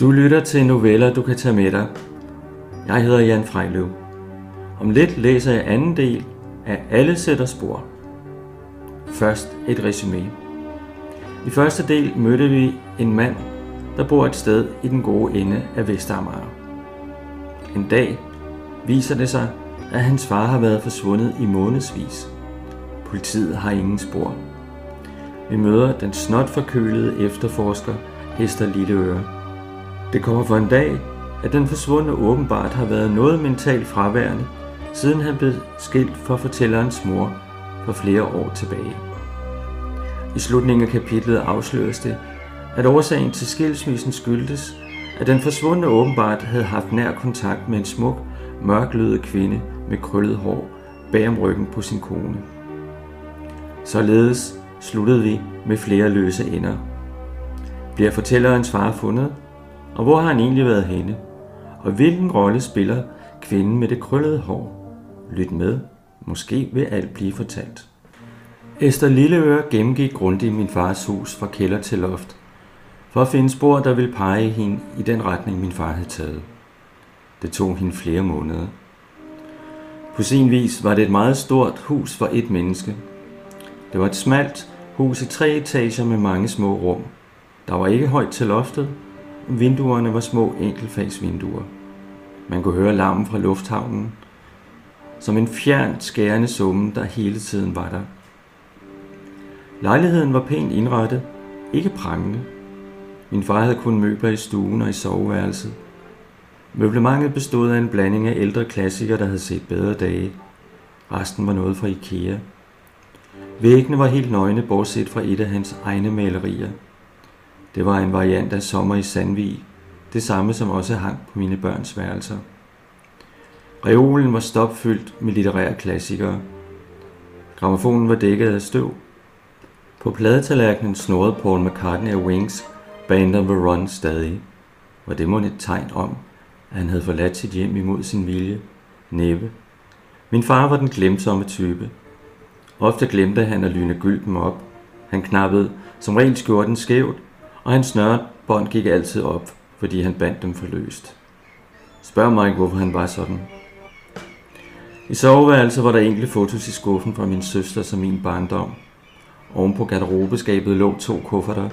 Du lytter til noveller, du kan tage med dig. Jeg hedder Jan Frejløv. Om lidt læser jeg anden del af Alle sætter spor. Først et resume. I første del mødte vi en mand, der bor et sted i den gode ende af Vestamager. En dag viser det sig, at hans far har været forsvundet i månedsvis. Politiet har ingen spor. Vi møder den snot forkølede efterforsker Hester Lilleøre. Det kommer for en dag, at den forsvundne åbenbart har været noget mentalt fraværende, siden han blev skilt fra fortællerens mor for flere år tilbage. I slutningen af kapitlet afsløres det, at årsagen til skilsmissen skyldtes, at den forsvundne åbenbart havde haft nær kontakt med en smuk, mørklødet kvinde med krøllet hår bag om ryggen på sin kone. Således sluttede vi med flere løse ender. Bliver fortællerens far fundet? Og hvor har han egentlig været henne? Og hvilken rolle spiller kvinden med det krøllede hår? Lyt med. Måske vil alt blive fortalt. Esther Lilleøre gennemgik grundigt min fars hus fra kælder til loft, for at finde spor, der ville pege hende i den retning, min far havde taget. Det tog hende flere måneder. På sin vis var det et meget stort hus for et menneske. Det var et smalt hus i tre etager med mange små rum. Der var ikke højt til loftet, Vinduerne var små enkeltfagsvinduer. Man kunne høre larmen fra lufthavnen, som en fjern skærende summe, der hele tiden var der. Lejligheden var pænt indrettet, ikke prangende. Min far havde kun møbler i stuen og i soveværelset. Møblementet bestod af en blanding af ældre klassikere, der havde set bedre dage. Resten var noget fra Ikea. Væggene var helt nøgne, bortset fra et af hans egne malerier – det var en variant af Sommer i Sandvig, det samme som også hang på mine børns værelser. Reolen var stopfyldt med litterære klassikere. Gramofonen var dækket af støv. På pladetallerkenen snorede Paul McCartney af Wings Band on the Run stadig. Var det måske et tegn om, at han havde forladt sit hjem imod sin vilje? Næppe. Min far var den glemsomme type. Ofte glemte han at lyne gylden op. Han knappede som regel skjorten skævt og hans snørebånd gik altid op, fordi han bandt dem for løst. Spørg mig ikke, hvorfor han var sådan. I soveværelset var der enkelte fotos i skuffen fra min søster som min barndom. Oven på garderobeskabet lå to kufferter,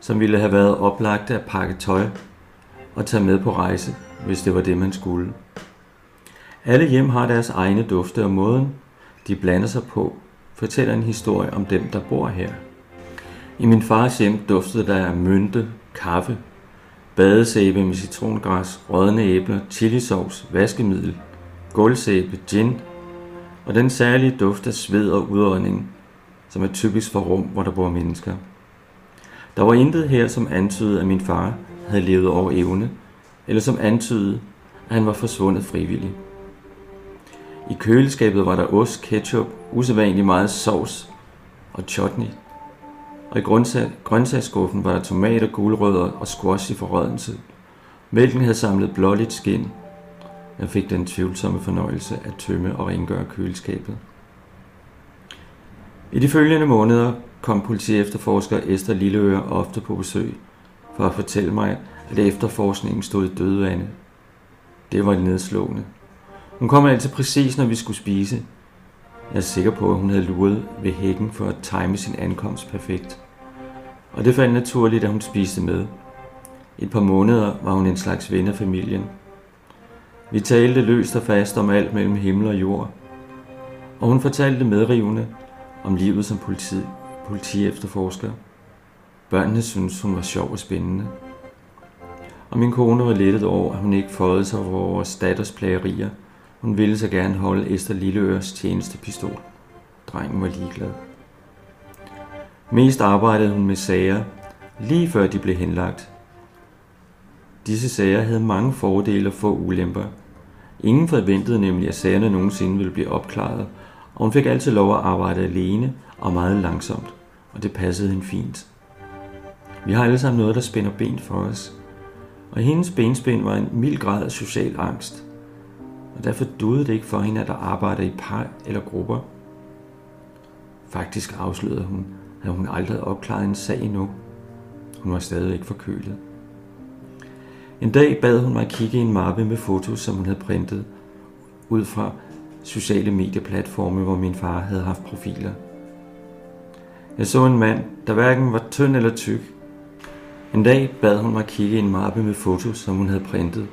som ville have været oplagte at pakke tøj og tage med på rejse, hvis det var det, man skulle. Alle hjem har deres egne dufte, og måden, de blander sig på, fortæller en historie om dem, der bor her. I min fars hjem duftede der af mynte, kaffe, badesæbe med citrongræs, rådne æbler, chilisovs, vaskemiddel, gulvsæbe, gin og den særlige duft af sved og udånding, som er typisk for rum, hvor der bor mennesker. Der var intet her, som antydede, at min far havde levet over evne, eller som antydede, at han var forsvundet frivillig. I køleskabet var der ost, ketchup, usædvanligt meget sovs og chutney og i grøntsagsskuffen var der tomater, gulerødder og squash i forrødelse. Mælken havde samlet blåligt skin. Jeg fik den tvivlsomme fornøjelse at tømme og rengøre køleskabet. I de følgende måneder kom politi efterforsker Esther Lilleøre ofte på besøg for at fortælle mig, at efterforskningen stod i dødvande. Det var nedslående. Hun kom altid præcis, når vi skulle spise. Jeg er sikker på, at hun havde luret ved hækken for at time sin ankomst perfekt og det faldt naturligt, at hun spiste med. Et par måneder var hun en slags ven af familien. Vi talte løst og fast om alt mellem himmel og jord, og hun fortalte medrivende om livet som politi, politi efterforsker. Børnene syntes, hun var sjov og spændende. Og min kone var lettet over, at hun ikke fåede sig over vores datters plagerier. Hun ville så gerne holde Esther tjeneste tjenestepistol. Drengen var ligeglad. Mest arbejdede hun med sager, lige før de blev henlagt. Disse sager havde mange fordele og få ulemper. Ingen forventede nemlig, at sagerne nogensinde ville blive opklaret, og hun fik altid lov at arbejde alene og meget langsomt, og det passede hende fint. Vi har alle sammen noget, der spænder ben for os, og hendes benspænd var en mild grad af social angst, og derfor duede det ikke for hende, at der arbejder i par eller grupper. Faktisk afslørede hun, havde hun aldrig opklaret en sag endnu. Hun var stadig ikke forkølet. En dag bad hun mig kigge i en mappe med fotos, som hun havde printet ud fra sociale medieplatforme, hvor min far havde haft profiler. Jeg så en mand, der hverken var tynd eller tyk. En dag bad hun mig kigge i en mappe med fotos, som hun havde printet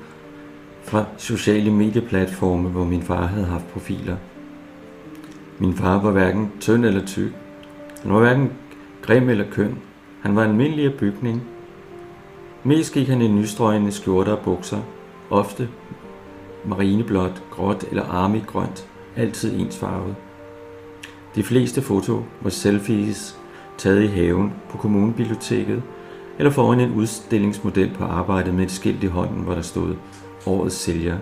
fra sociale medieplatforme, hvor min far havde haft profiler. Min far var hverken tynd eller tyk. Han var hverken grim eller køn. Han var almindelig af bygning. Mest gik han i nystrøgende skjorter og bukser, ofte marineblåt, gråt eller armigrønt, altid ensfarvet. De fleste foto var selfies taget i haven på kommunebiblioteket eller foran en udstillingsmodel på arbejdet med et skilt i hånden, hvor der stod Årets sælger.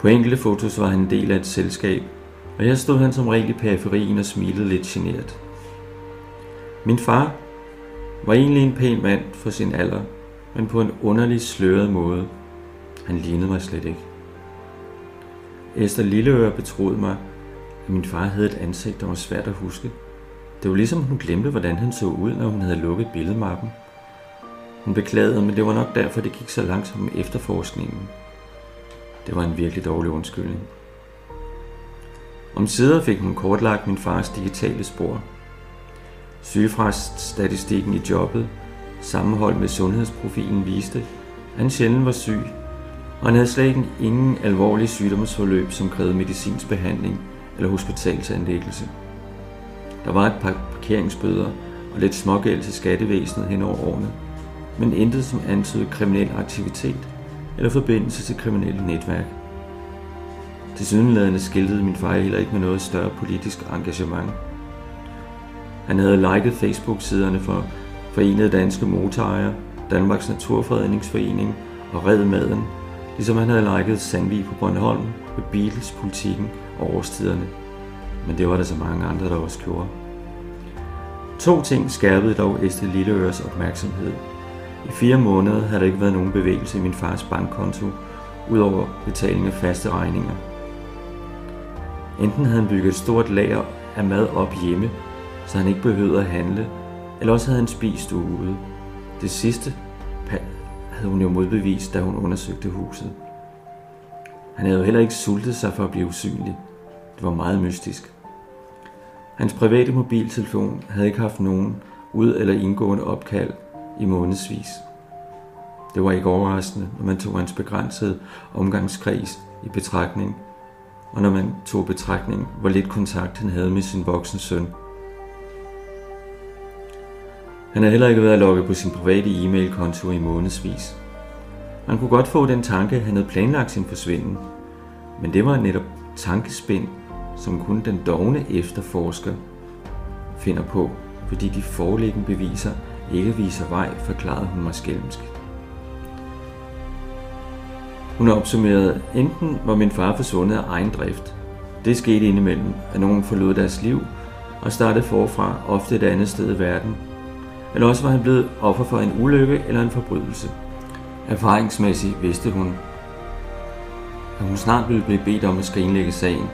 På enkelte fotos var han en del af et selskab, og her stod han som regel i periferien og smilede lidt genert. Min far var egentlig en pæn mand for sin alder, men på en underlig sløret måde. Han lignede mig slet ikke. Esther Lilleøre betroede mig, at min far havde et ansigt, der var svært at huske. Det var ligesom hun glemte, hvordan han så ud, når hun havde lukket billedmappen. Hun beklagede, men det var nok derfor, det gik så langsomt med efterforskningen. Det var en virkelig dårlig undskyldning. Om sider fik hun kortlagt min fars digitale spor. Sygefraststatistikken i jobbet, sammenholdt med sundhedsprofilen, viste, at han sjældent var syg, og han havde slet ingen alvorlige sygdomsforløb, som krævede medicinsk behandling eller hospitalsanlæggelse. Der var et par parkeringsbøder og lidt smågæld til skattevæsenet hen over årene, men intet som antydede kriminel aktivitet eller forbindelse til kriminelle netværk. Til sydenladende skiltede min far heller ikke med noget større politisk engagement. Han havde liket Facebook-siderne for Forenede Danske Motorejere, Danmarks Naturfredningsforening og Red Maden, ligesom han havde liket Sandvig på Bornholm med Beatles, politikken og årstiderne. Men det var der så mange andre, der også gjorde. To ting skærpede dog Estelle Lilleøres opmærksomhed. I fire måneder havde der ikke været nogen bevægelse i min fars bankkonto, udover betaling af faste regninger. Enten havde han bygget et stort lager af mad op hjemme, så han ikke behøvede at handle, eller også havde han spist ude. Det sidste havde hun jo modbevist, da hun undersøgte huset. Han havde jo heller ikke sultet sig for at blive usynlig. Det var meget mystisk. Hans private mobiltelefon havde ikke haft nogen ud- eller indgående opkald i månedsvis. Det var ikke overraskende, når man tog hans begrænsede omgangskreds i betragtning, og når man tog betragtning, hvor lidt kontakt han havde med sin voksne søn. Han havde heller ikke været logget på sin private e-mailkonto i månedsvis. Man kunne godt få den tanke, at han havde planlagt sin forsvinden, men det var netop tankespind, som kun den dogne efterforsker finder på, fordi de foreliggende beviser ikke viser vej, forklarede hun mig skælmsk. Hun opsummerede, enten var min far forsvundet af egen drift. Det skete indimellem, at nogen forlod deres liv og startede forfra, ofte et andet sted i verden. Eller også var han blevet offer for en ulykke eller en forbrydelse. Erfaringsmæssigt vidste hun, at hun snart ville blive bedt om at skrinlægge sagen,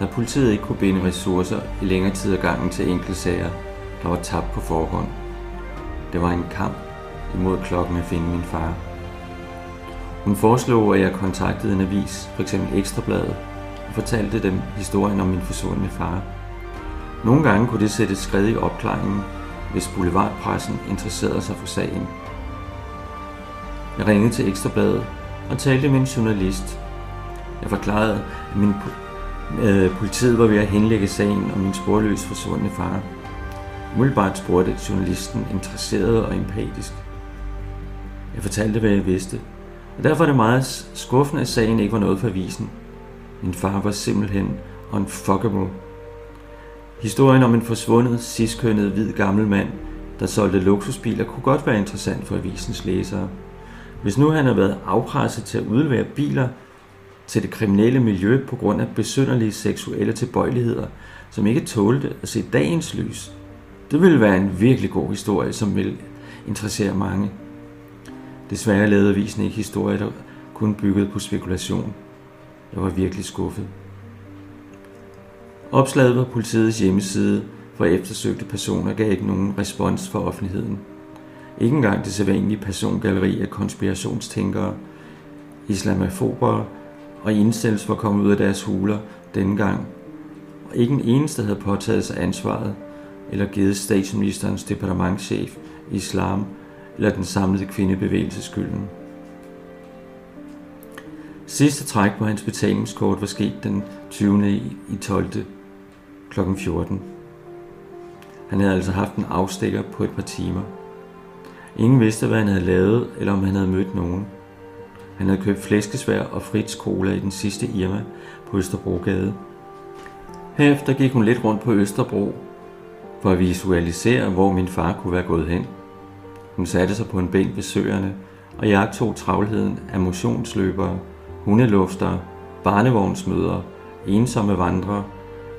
da politiet ikke kunne binde ressourcer i længere tid af gangen til enkeltsager, der var tabt på forhånd. Det var en kamp imod klokken at finde min far. Hun foreslog, at jeg kontaktede en avis, f.eks. Ekstrabladet, og fortalte dem historien om min forsvundne far. Nogle gange kunne det sætte skred i opklaringen, hvis boulevardpressen interesserede sig for sagen. Jeg ringede til Ekstrabladet og talte med en journalist. Jeg forklarede, at min øh, politiet var ved at henlægge sagen om min sporløs forsvundne far. Umiddelbart spurgte journalisten interesseret og empatisk. Jeg fortalte, hvad jeg vidste, og derfor er det meget skuffende, at sagen ikke var noget for avisen. Min far var simpelthen unfuckable. Historien om en forsvundet, sidstkønnet, hvid gammel mand, der solgte luksusbiler, kunne godt være interessant for avisens læsere. Hvis nu han havde været afpresset til at udlevere biler til det kriminelle miljø på grund af besynderlige seksuelle tilbøjeligheder, som ikke tålte at se dagens lys, det ville være en virkelig god historie, som vil interessere mange. Desværre lavede avisen ikke historier, der kun byggede på spekulation. Jeg var virkelig skuffet. Opslaget på politiets hjemmeside for eftersøgte personer gav ikke nogen respons for offentligheden. Ikke engang det sædvanlige persongalleri af konspirationstænkere, islamofober og incels var kommet ud af deres huler denne gang. Og ikke en eneste havde påtaget sig ansvaret eller givet statsministerens departementchef islam eller den samlede kvindebevægelse skylden. Sidste træk på hans betalingskort var sket den 20. i 12 kl. 14. Han havde altså haft en afstikker på et par timer. Ingen vidste, hvad han havde lavet, eller om han havde mødt nogen. Han havde købt flæskesvær og Fritz Cola i den sidste Irma på Østerbrogade. Herefter gik hun lidt rundt på Østerbro for at visualisere, hvor min far kunne være gået hen. Hun satte sig på en bænk ved søerne og jeg tog travlheden af motionsløbere, hundeluftere, barnevognsmødre, ensomme vandrere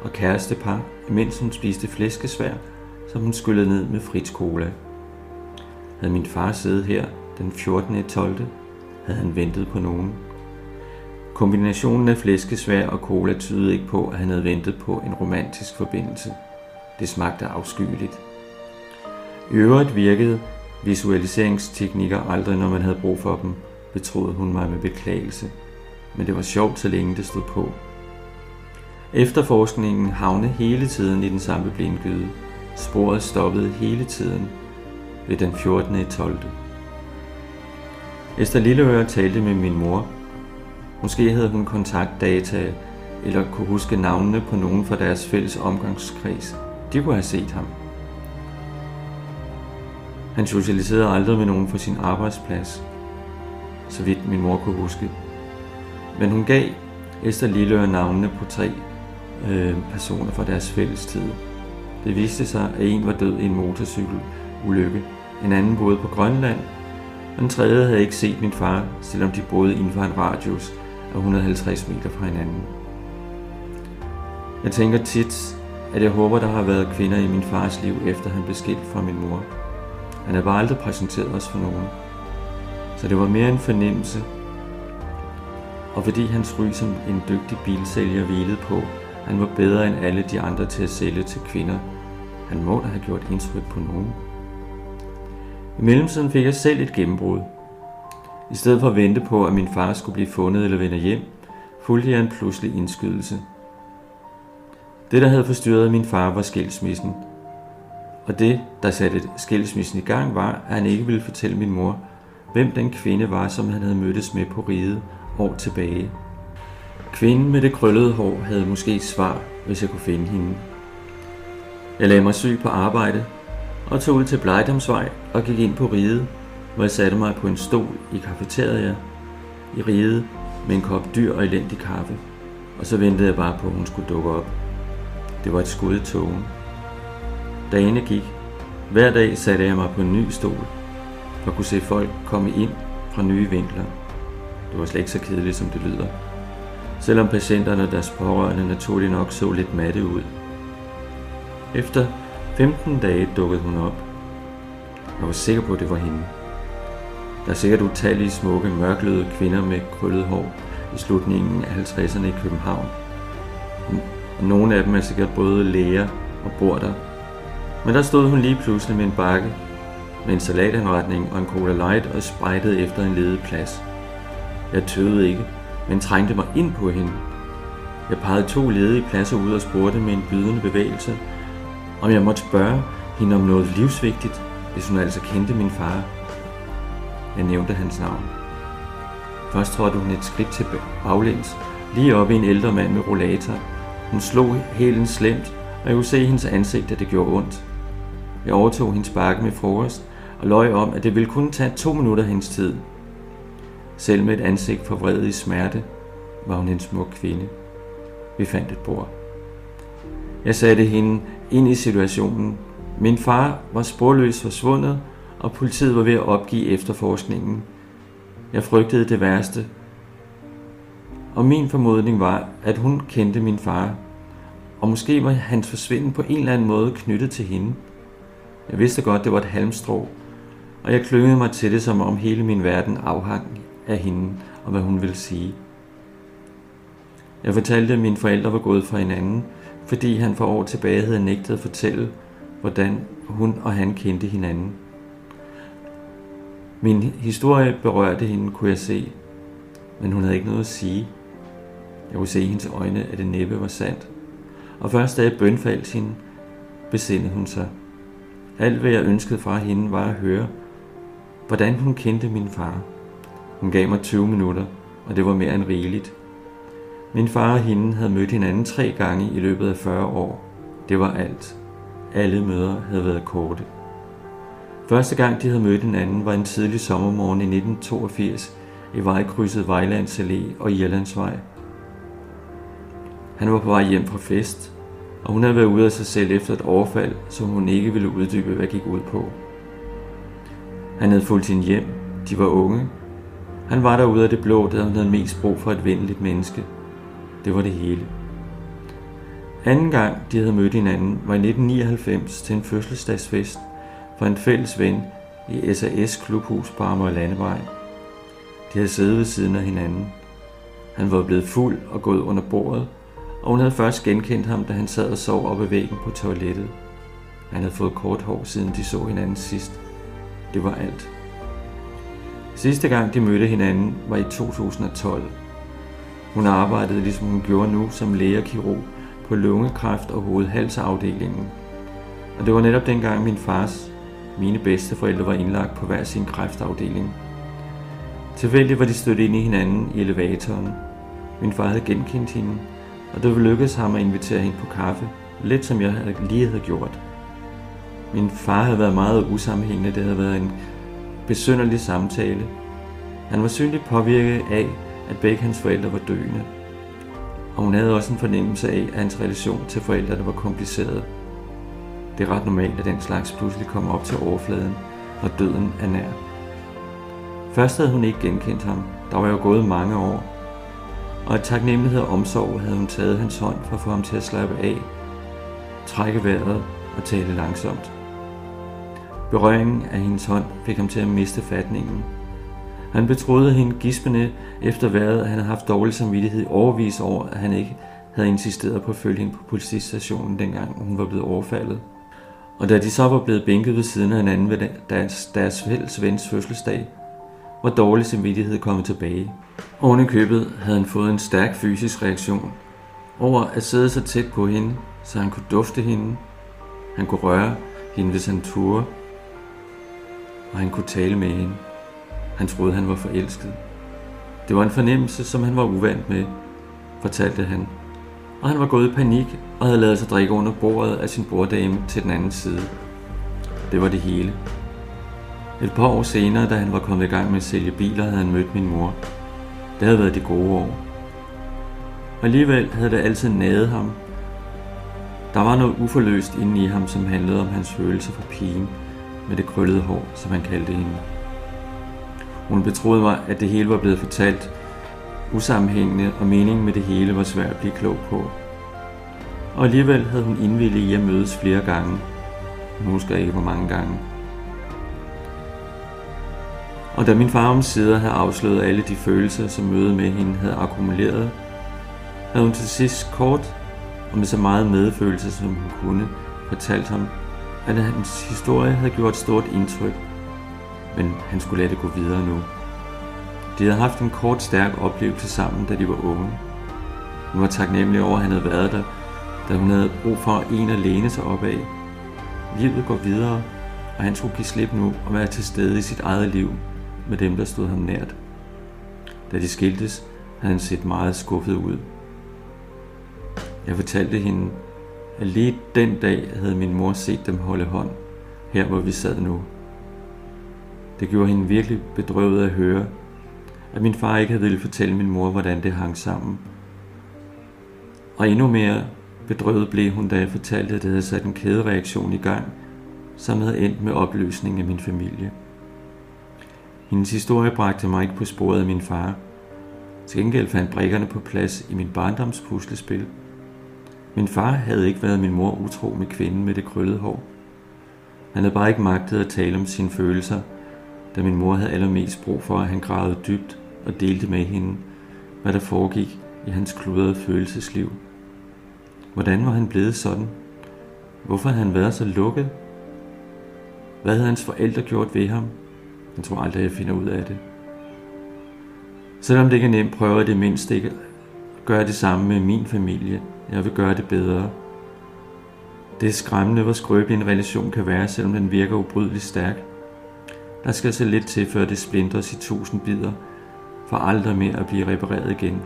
og kærestepar, imens hun spiste flæskesvær, som hun skyllede ned med Fritz Cola. Havde min far siddet her den 14. 12. havde han ventet på nogen. Kombinationen af flæskesvær og cola tydede ikke på, at han havde ventet på en romantisk forbindelse. Det smagte afskyeligt. I øvrigt virkede visualiseringsteknikker aldrig, når man havde brug for dem, betroede hun mig med beklagelse. Men det var sjovt, så længe det stod på. Efterforskningen havnede hele tiden i den samme blindgyde. Sporet stoppede hele tiden ved den 14. i 12. Esther Lilleøre talte med min mor. Måske havde hun kontaktdata, eller kunne huske navnene på nogen fra deres fælles omgangskreds. De kunne have set ham. Han socialiserede aldrig med nogen fra sin arbejdsplads, så vidt min mor kunne huske. Men hun gav Esther Lilleøre navnene på tre øh, personer fra deres fælles tid. Det viste sig, at en var død i en motorcykelulykke, en anden boede på Grønland, og den tredje havde ikke set min far, selvom de boede inden for en radius af 150 meter fra hinanden. Jeg tænker tit, at jeg håber, der har været kvinder i min fars liv, efter han blev skilt fra min mor. Han havde bare aldrig præsenteret os for nogen. Så det var mere en fornemmelse. Og fordi hans ry som en dygtig bilsælger hvilede på, han var bedre end alle de andre til at sælge til kvinder. Han må da have gjort indtryk på nogen. I mellemtiden fik jeg selv et gennembrud. I stedet for at vente på, at min far skulle blive fundet eller vende hjem, fulgte jeg en pludselig indskydelse. Det, der havde forstyrret min far, var skilsmissen. Og det, der satte skilsmissen i gang, var, at han ikke ville fortælle min mor, hvem den kvinde var, som han havde mødtes med på riget år tilbage. Kvinden med det krøllede hår havde måske svar, hvis jeg kunne finde hende. Jeg lagde mig syg på arbejde og tog ud til Blejdomsvej og gik ind på riget, hvor jeg satte mig på en stol i kafeteria i riget med en kop dyr og elendig kaffe. Og så ventede jeg bare på, at hun skulle dukke op. Det var et skud i togen. Dagene gik. Hver dag satte jeg mig på en ny stol og kunne se folk komme ind fra nye vinkler. Det var slet ikke så kedeligt, som det lyder. Selvom patienterne og deres pårørende naturligt nok så lidt matte ud. Efter 15 dage dukkede hun op. Jeg var sikker på, at det var hende. Der er sikkert utallige smukke, mørkløde kvinder med krøllet hår i slutningen af 50'erne i København. Og nogle af dem er sikkert både læger og bor der. Men der stod hun lige pludselig med en bakke, med en salatanretning og en cola light og spejtede efter en ledig plads. Jeg tøvede ikke, men trængte mig ind på hende. Jeg pegede to ledige pladser ud og spurgte med en bydende bevægelse, om jeg måtte spørge hende om noget livsvigtigt, hvis hun altså kendte min far. Jeg nævnte hans navn. Først trådte hun et skridt til baglæns, lige op i en ældre mand med rollator. Hun slog hælen slemt, og jeg kunne se hendes ansigt, at det gjorde ondt. Jeg overtog hendes bakke med frokost og løj om, at det ville kun tage to minutter hendes tid. Selv med et ansigt forvredet i smerte, var hun en smuk kvinde. Vi fandt et bord. Jeg satte hende ind i situationen. Min far var sporløst forsvundet, og politiet var ved at opgive efterforskningen. Jeg frygtede det værste. Og min formodning var, at hun kendte min far, og måske var hans forsvinden på en eller anden måde knyttet til hende. Jeg vidste godt, det var et halmstrå, og jeg klyngede mig til det, som om hele min verden afhang af hende og hvad hun ville sige. Jeg fortalte, at mine forældre var gået fra hinanden, fordi han for år tilbage havde nægtet at fortælle, hvordan hun og han kendte hinanden. Min historie berørte hende, kunne jeg se, men hun havde ikke noget at sige. Jeg kunne se i hendes øjne, at det næppe var sandt. Og først da jeg bønfaldt hende, besindede hun sig. Alt hvad jeg ønskede fra hende var at høre, hvordan hun kendte min far. Hun gav mig 20 minutter, og det var mere end rigeligt. Min far og hende havde mødt hinanden tre gange i løbet af 40 år. Det var alt. Alle møder havde været korte. Første gang de havde mødt hinanden var en tidlig sommermorgen i 1982 i vejkrydset Vejlands Allé og Irlandsvej. Han var på vej hjem fra fest, og hun havde været ude af sig selv efter et overfald, som hun ikke ville uddybe, hvad gik ud på. Han havde fulgt hende hjem. De var unge. Han var derude af det blå, da han havde mest brug for et venligt menneske. Det var det hele. Anden gang, de havde mødt hinanden, var i 1999 til en fødselsdagsfest for en fælles ven i SAS klubhus på Amager Landevej. De havde siddet ved siden af hinanden. Han var blevet fuld og gået under bordet, og hun havde først genkendt ham, da han sad og sov oppe ved væggen på toilettet. Han havde fået kort hår, siden de så hinanden sidst. Det var alt. Sidste gang de mødte hinanden var i 2012. Hun arbejdede, ligesom hun gjorde nu, som læge på lungekræft- og hovedhalsafdelingen. Og det var netop dengang min fars, mine bedsteforældre var indlagt på hver sin kræftafdeling. Tilfældigt var de stødt ind i hinanden i elevatoren. Min far havde genkendt hende, og det lykkedes ham at invitere hende på kaffe, lidt som jeg lige havde gjort. Min far havde været meget usammenhængende, det havde været en besynderlig samtale. Han var synligt påvirket af, at begge hans forældre var døende. Og hun havde også en fornemmelse af, at hans relation til forældrene var kompliceret. Det er ret normalt, at den slags pludselig kommer op til overfladen, når døden er nær. Først havde hun ikke genkendt ham. Der var jo gået mange år. Og af taknemmelighed og omsorg havde hun taget hans hånd for at få ham til at slappe af, trække vejret og tale langsomt. Berøringen af hendes hånd fik ham til at miste fatningen. Han betroede hende gispende efter vejret, at han havde haft dårlig samvittighed overvis over, at han ikke havde insisteret på at følge hende på politistationen, dengang hun var blevet overfaldet. Og da de så var blevet bænket ved siden af hinanden ved deres, deres fælles vens fødselsdag, var dårlig samvittighed kommet tilbage. Oven i købet havde han fået en stærk fysisk reaktion over at sidde så tæt på hende, så han kunne dufte hende. Han kunne røre hende, hvis han turde, og han kunne tale med hende. Han troede, han var forelsket. Det var en fornemmelse, som han var uvant med, fortalte han. Og han var gået i panik og havde lavet sig drikke under bordet af sin borddame til den anden side. Det var det hele. Et par år senere, da han var kommet i gang med at sælge biler, havde han mødt min mor. Det havde været de gode år. Og alligevel havde det altid naget ham. Der var noget uforløst inde i ham, som handlede om hans følelse for pigen med det krøllede hår, som han kaldte hende. Hun betroede mig, at det hele var blevet fortalt usammenhængende, og meningen med det hele var svært at blive klog på. Og alligevel havde hun indvillet i at mødes flere gange. Hun husker ikke, hvor mange gange. Og da min far om sider havde afsløret alle de følelser, som mødet med hende havde akkumuleret, havde hun til sidst kort og med så meget medfølelse, som hun kunne, fortalt ham, at hans historie havde gjort et stort indtryk, men han skulle lade det gå videre nu. De havde haft en kort, stærk oplevelse sammen, da de var unge. Hun var taknemmelig over, at han havde været der, da hun havde brug for en at læne sig op af. Livet går videre, og han skulle give slip nu og være til stede i sit eget liv med dem, der stod ham nært. Da de skiltes, havde han set meget skuffet ud. Jeg fortalte hende, at lige den dag havde min mor set dem holde hånd, her hvor vi sad nu. Det gjorde hende virkelig bedrøvet at høre, at min far ikke havde ville fortælle min mor, hvordan det hang sammen. Og endnu mere bedrøvet blev hun, da jeg fortalte, at det havde sat en kædereaktion i gang, som havde endt med opløsning af min familie. Hendes historie bragte mig ikke på sporet af min far. Til gengæld fandt brikkerne på plads i min barndoms puslespil. Min far havde ikke været min mor utro med kvinden med det krøllede hår. Han havde bare ikke magtet at tale om sine følelser, da min mor havde allermest brug for, at han gravede dybt og delte med hende, hvad der foregik i hans kludrede følelsesliv. Hvordan var han blevet sådan? Hvorfor havde han været så lukket? Hvad havde hans forældre gjort ved ham? Jeg tror aldrig, jeg finder ud af det. Selvom det ikke er nemt, prøver jeg det mindst ikke at gøre det samme med min familie. Jeg vil gøre det bedre. Det er skræmmende, hvor skrøbelig en relation kan være, selvom den virker ubrydeligt stærk. Der skal så lidt til, før det splindres i tusind bidder, for aldrig mere at blive repareret igen.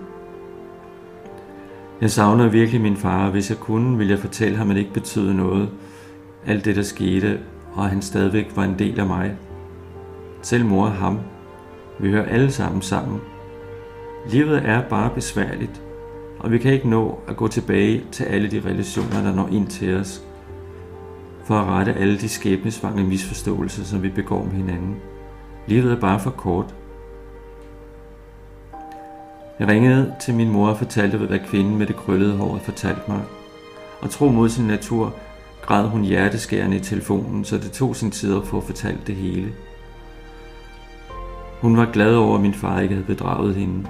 Jeg savner virkelig min far, og hvis jeg kunne, ville jeg fortælle ham, at det ikke betød noget. Alt det, der skete, og at han stadigvæk var en del af mig. Selv mor og ham. Vi hører alle sammen sammen. Livet er bare besværligt, og vi kan ikke nå at gå tilbage til alle de relationer, der når ind til os, for at rette alle de skæbnesvange misforståelser, som vi begår med hinanden. Livet er bare for kort. Jeg ringede til min mor og fortalte, hvad kvinden med det krøllede hår havde fortalt mig. Og tro mod sin natur, græd hun hjerteskærende i telefonen, så det tog sin tid at få fortalt det hele. Hun var glad over, at min far ikke havde bedraget hende,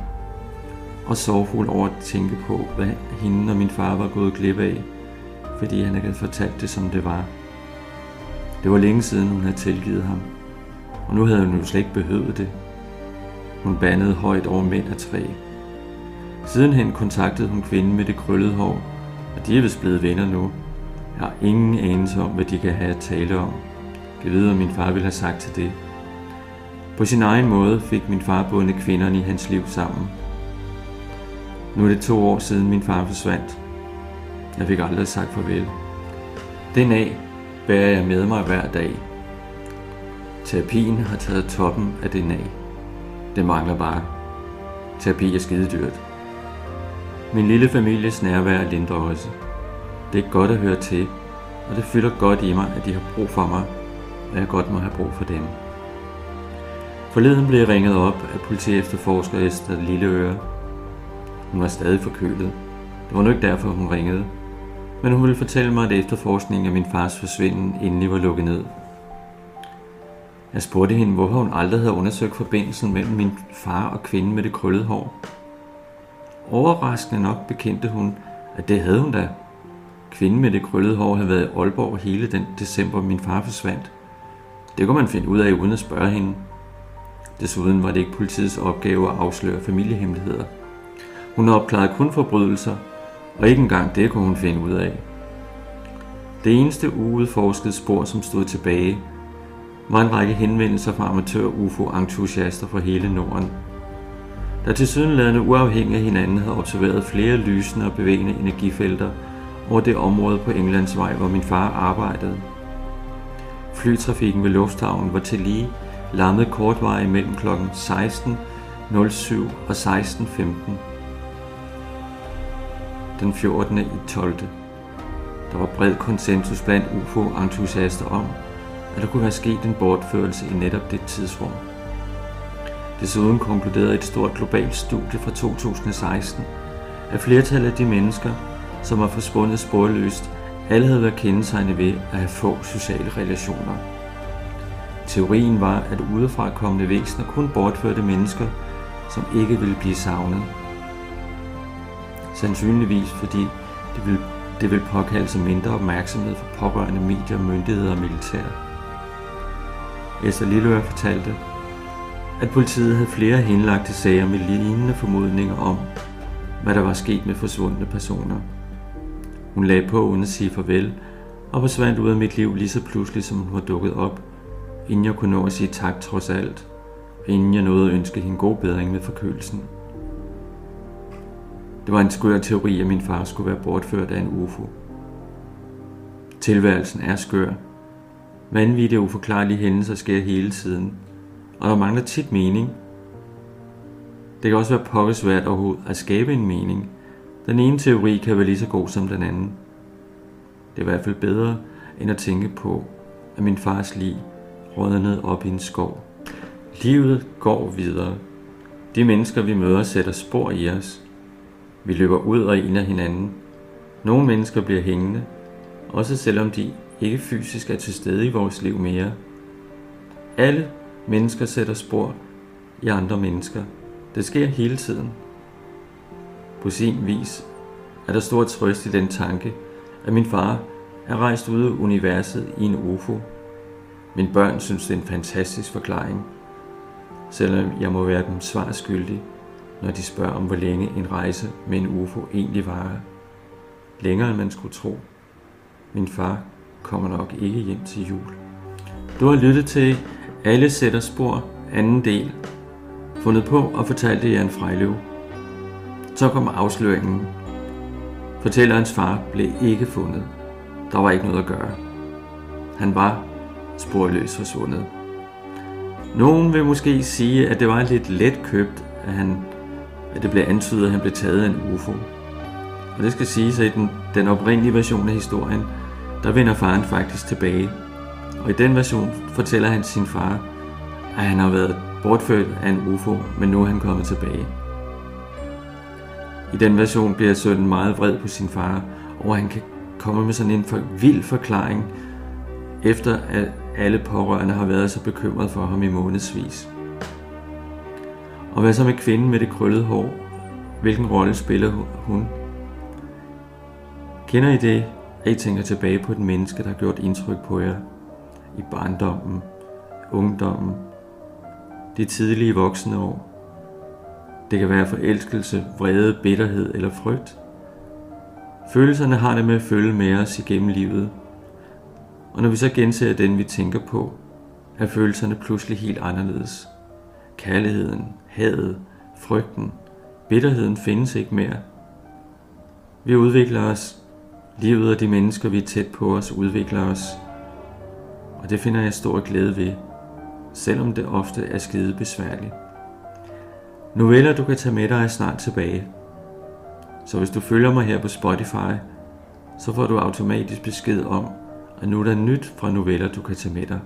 og sorgfuld over at tænke på, hvad hende og min far var gået glip af, fordi han ikke havde fortalt det, som det var. Det var længe siden, hun havde tilgivet ham, og nu havde hun jo slet ikke behøvet det. Hun bandede højt over mænd af træ. Sidenhen kontaktede hun kvinden med det krøllede hår, og de er vist blevet venner nu. Jeg har ingen anelse om, hvad de kan have at tale om. Jeg ved, om min far ville have sagt til det. På sin egen måde fik min far bundet kvinderne i hans liv sammen. Nu er det to år siden min far forsvandt. Jeg fik aldrig sagt farvel. Den af bærer jeg med mig hver dag. Terapien har taget toppen af den af. Det mangler bare. Terapi er skidedyrt. Min lille families nærvær lindrer også. Det er godt at høre til, og det fylder godt i mig, at de har brug for mig, og jeg godt må have brug for dem. Forleden blev jeg ringet op af politi efterforsker Esther Lilleøre. Hun var stadig forkølet. Det var nu ikke derfor, hun ringede. Men hun ville fortælle mig, at efterforskningen af min fars forsvinden endelig var lukket ned. Jeg spurgte hende, hvorfor hun aldrig havde undersøgt forbindelsen mellem min far og kvinden med det krøllede hår. Overraskende nok bekendte hun, at det havde hun da. Kvinden med det krøllede hår havde været i Aalborg hele den december, min far forsvandt. Det kunne man finde ud af uden at spørge hende. Desuden var det ikke politiets opgave at afsløre familiehemmeligheder. Hun opklarede kun forbrydelser, og ikke engang det kunne hun finde ud af. Det eneste uudforskede spor, som stod tilbage, var en række henvendelser fra amatør-UFO-entusiaster fra hele Norden. Der til sydenladende uafhængig af hinanden havde observeret flere lysende og bevægende energifelter over det område på Englands vej, hvor min far arbejdede. Flytrafikken ved lufthavnen var til lige lammet kortvarig mellem kl. 16.07 og 16.15 den 14. i 12. Der var bred konsensus blandt UFO-entusiaster om, at der kunne være sket en bortførelse i netop det tidsrum. Desuden konkluderede et stort globalt studie fra 2016, at flertallet af de mennesker, som var forsvundet sporløst, alle havde været kendetegnet ved at have få sociale relationer. Teorien var, at udefra kommende væsener kun bortførte mennesker, som ikke ville blive savnet. Sandsynligvis fordi det vil, det vil påkalde sig mindre opmærksomhed fra pårørende medier, myndigheder og militær. Esther Lilleør fortalte, at politiet havde flere henlagte sager med lignende formodninger om, hvad der var sket med forsvundne personer. Hun lagde på uden at sige farvel, og forsvandt ud af mit liv lige så pludselig, som hun var dukket op, inden jeg kunne nå at sige tak trods alt, og inden jeg nåede at ønske hende god bedring med forkølelsen. Det var en skør teori, at min far skulle være bortført af en UFO. Tilværelsen er skør. Vanvittige og uforklarlige hændelser sker hele tiden, og der mangler tit mening. Det kan også være pokkesvært overhovedet at skabe en mening. Den ene teori kan være lige så god som den anden. Det er i hvert fald bedre, end at tænke på, at min fars lig rådnede op i en skov. Livet går videre. De mennesker, vi møder, sætter spor i os. Vi løber ud og ind af hinanden. Nogle mennesker bliver hængende, også selvom de ikke fysisk er til stede i vores liv mere. Alle mennesker sætter spor i andre mennesker. Det sker hele tiden. På sin vis er der stor trøst i den tanke, at min far er rejst ud af universet i en UFO. Mine børn synes, det er en fantastisk forklaring, selvom jeg må være dem svar skyldig, når de spørger om, hvor længe en rejse med en UFO egentlig varer. Længere end man skulle tro. Min far kommer nok ikke hjem til jul. Du har lyttet til Alle sætter spor, anden del, fundet på og fortalt det Jan Frejløv. Så kommer afsløringen. Fortællerens far blev ikke fundet. Der var ikke noget at gøre. Han var sporløst forsvundet. Nogen vil måske sige, at det var lidt let købt, at, han, at det blev antydet, at han blev taget af en UFO. Og det skal siges, at i den, den oprindelige version af historien, der vender faren faktisk tilbage. Og i den version fortæller han sin far, at han har været bortført af en UFO, men nu er han kommet tilbage. I den version bliver sønnen meget vred på sin far, og han kan komme med sådan en for vild forklaring, efter at alle pårørende har været så bekymret for ham i månedsvis. Og hvad så med kvinden med det krøllede hår? Hvilken rolle spiller hun? Kender I det, at I tænker tilbage på et menneske, der har gjort indtryk på jer i barndommen, ungdommen, de tidlige voksne år? Det kan være forelskelse, vrede, bitterhed eller frygt. Følelserne har det med at følge med os igennem livet, og når vi så genser den, vi tænker på, er følelserne pludselig helt anderledes. Kærligheden, hadet, frygten, bitterheden findes ikke mere. Vi udvikler os. Livet og de mennesker, vi er tæt på os, udvikler os. Og det finder jeg stor glæde ved, selvom det ofte er skide besværligt. Noveller, du kan tage med dig, er snart tilbage. Så hvis du følger mig her på Spotify, så får du automatisk besked om, at nu er der nyt fra noveller, du kan tage med dig.